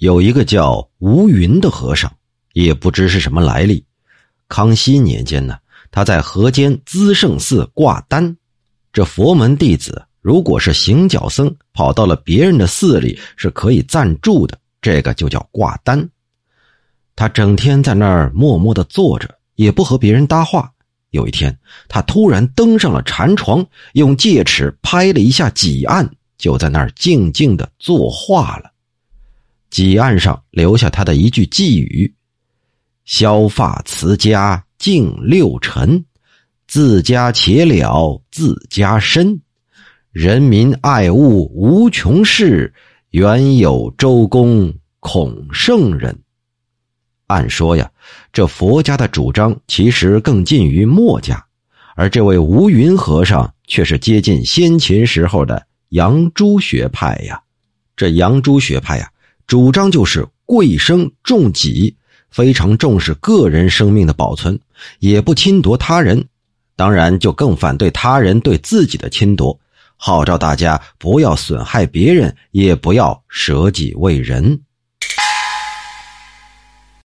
有一个叫吴云的和尚，也不知是什么来历。康熙年间呢，他在河间资圣寺挂单。这佛门弟子如果是行脚僧，跑到了别人的寺里是可以暂住的，这个就叫挂单。他整天在那儿默默的坐着，也不和别人搭话。有一天，他突然登上了禅床，用戒尺拍了一下几案，就在那儿静静的作画了。几案上留下他的一句寄语：“削发辞家敬六尘，自家且了自家身，人民爱物无穷事，原有周公孔圣人。”按说呀，这佛家的主张其实更近于墨家，而这位吴云和尚却是接近先秦时候的杨朱学派呀。这杨朱学派呀。主张就是贵生重己，非常重视个人生命的保存，也不侵夺他人，当然就更反对他人对自己的侵夺，号召大家不要损害别人，也不要舍己为人。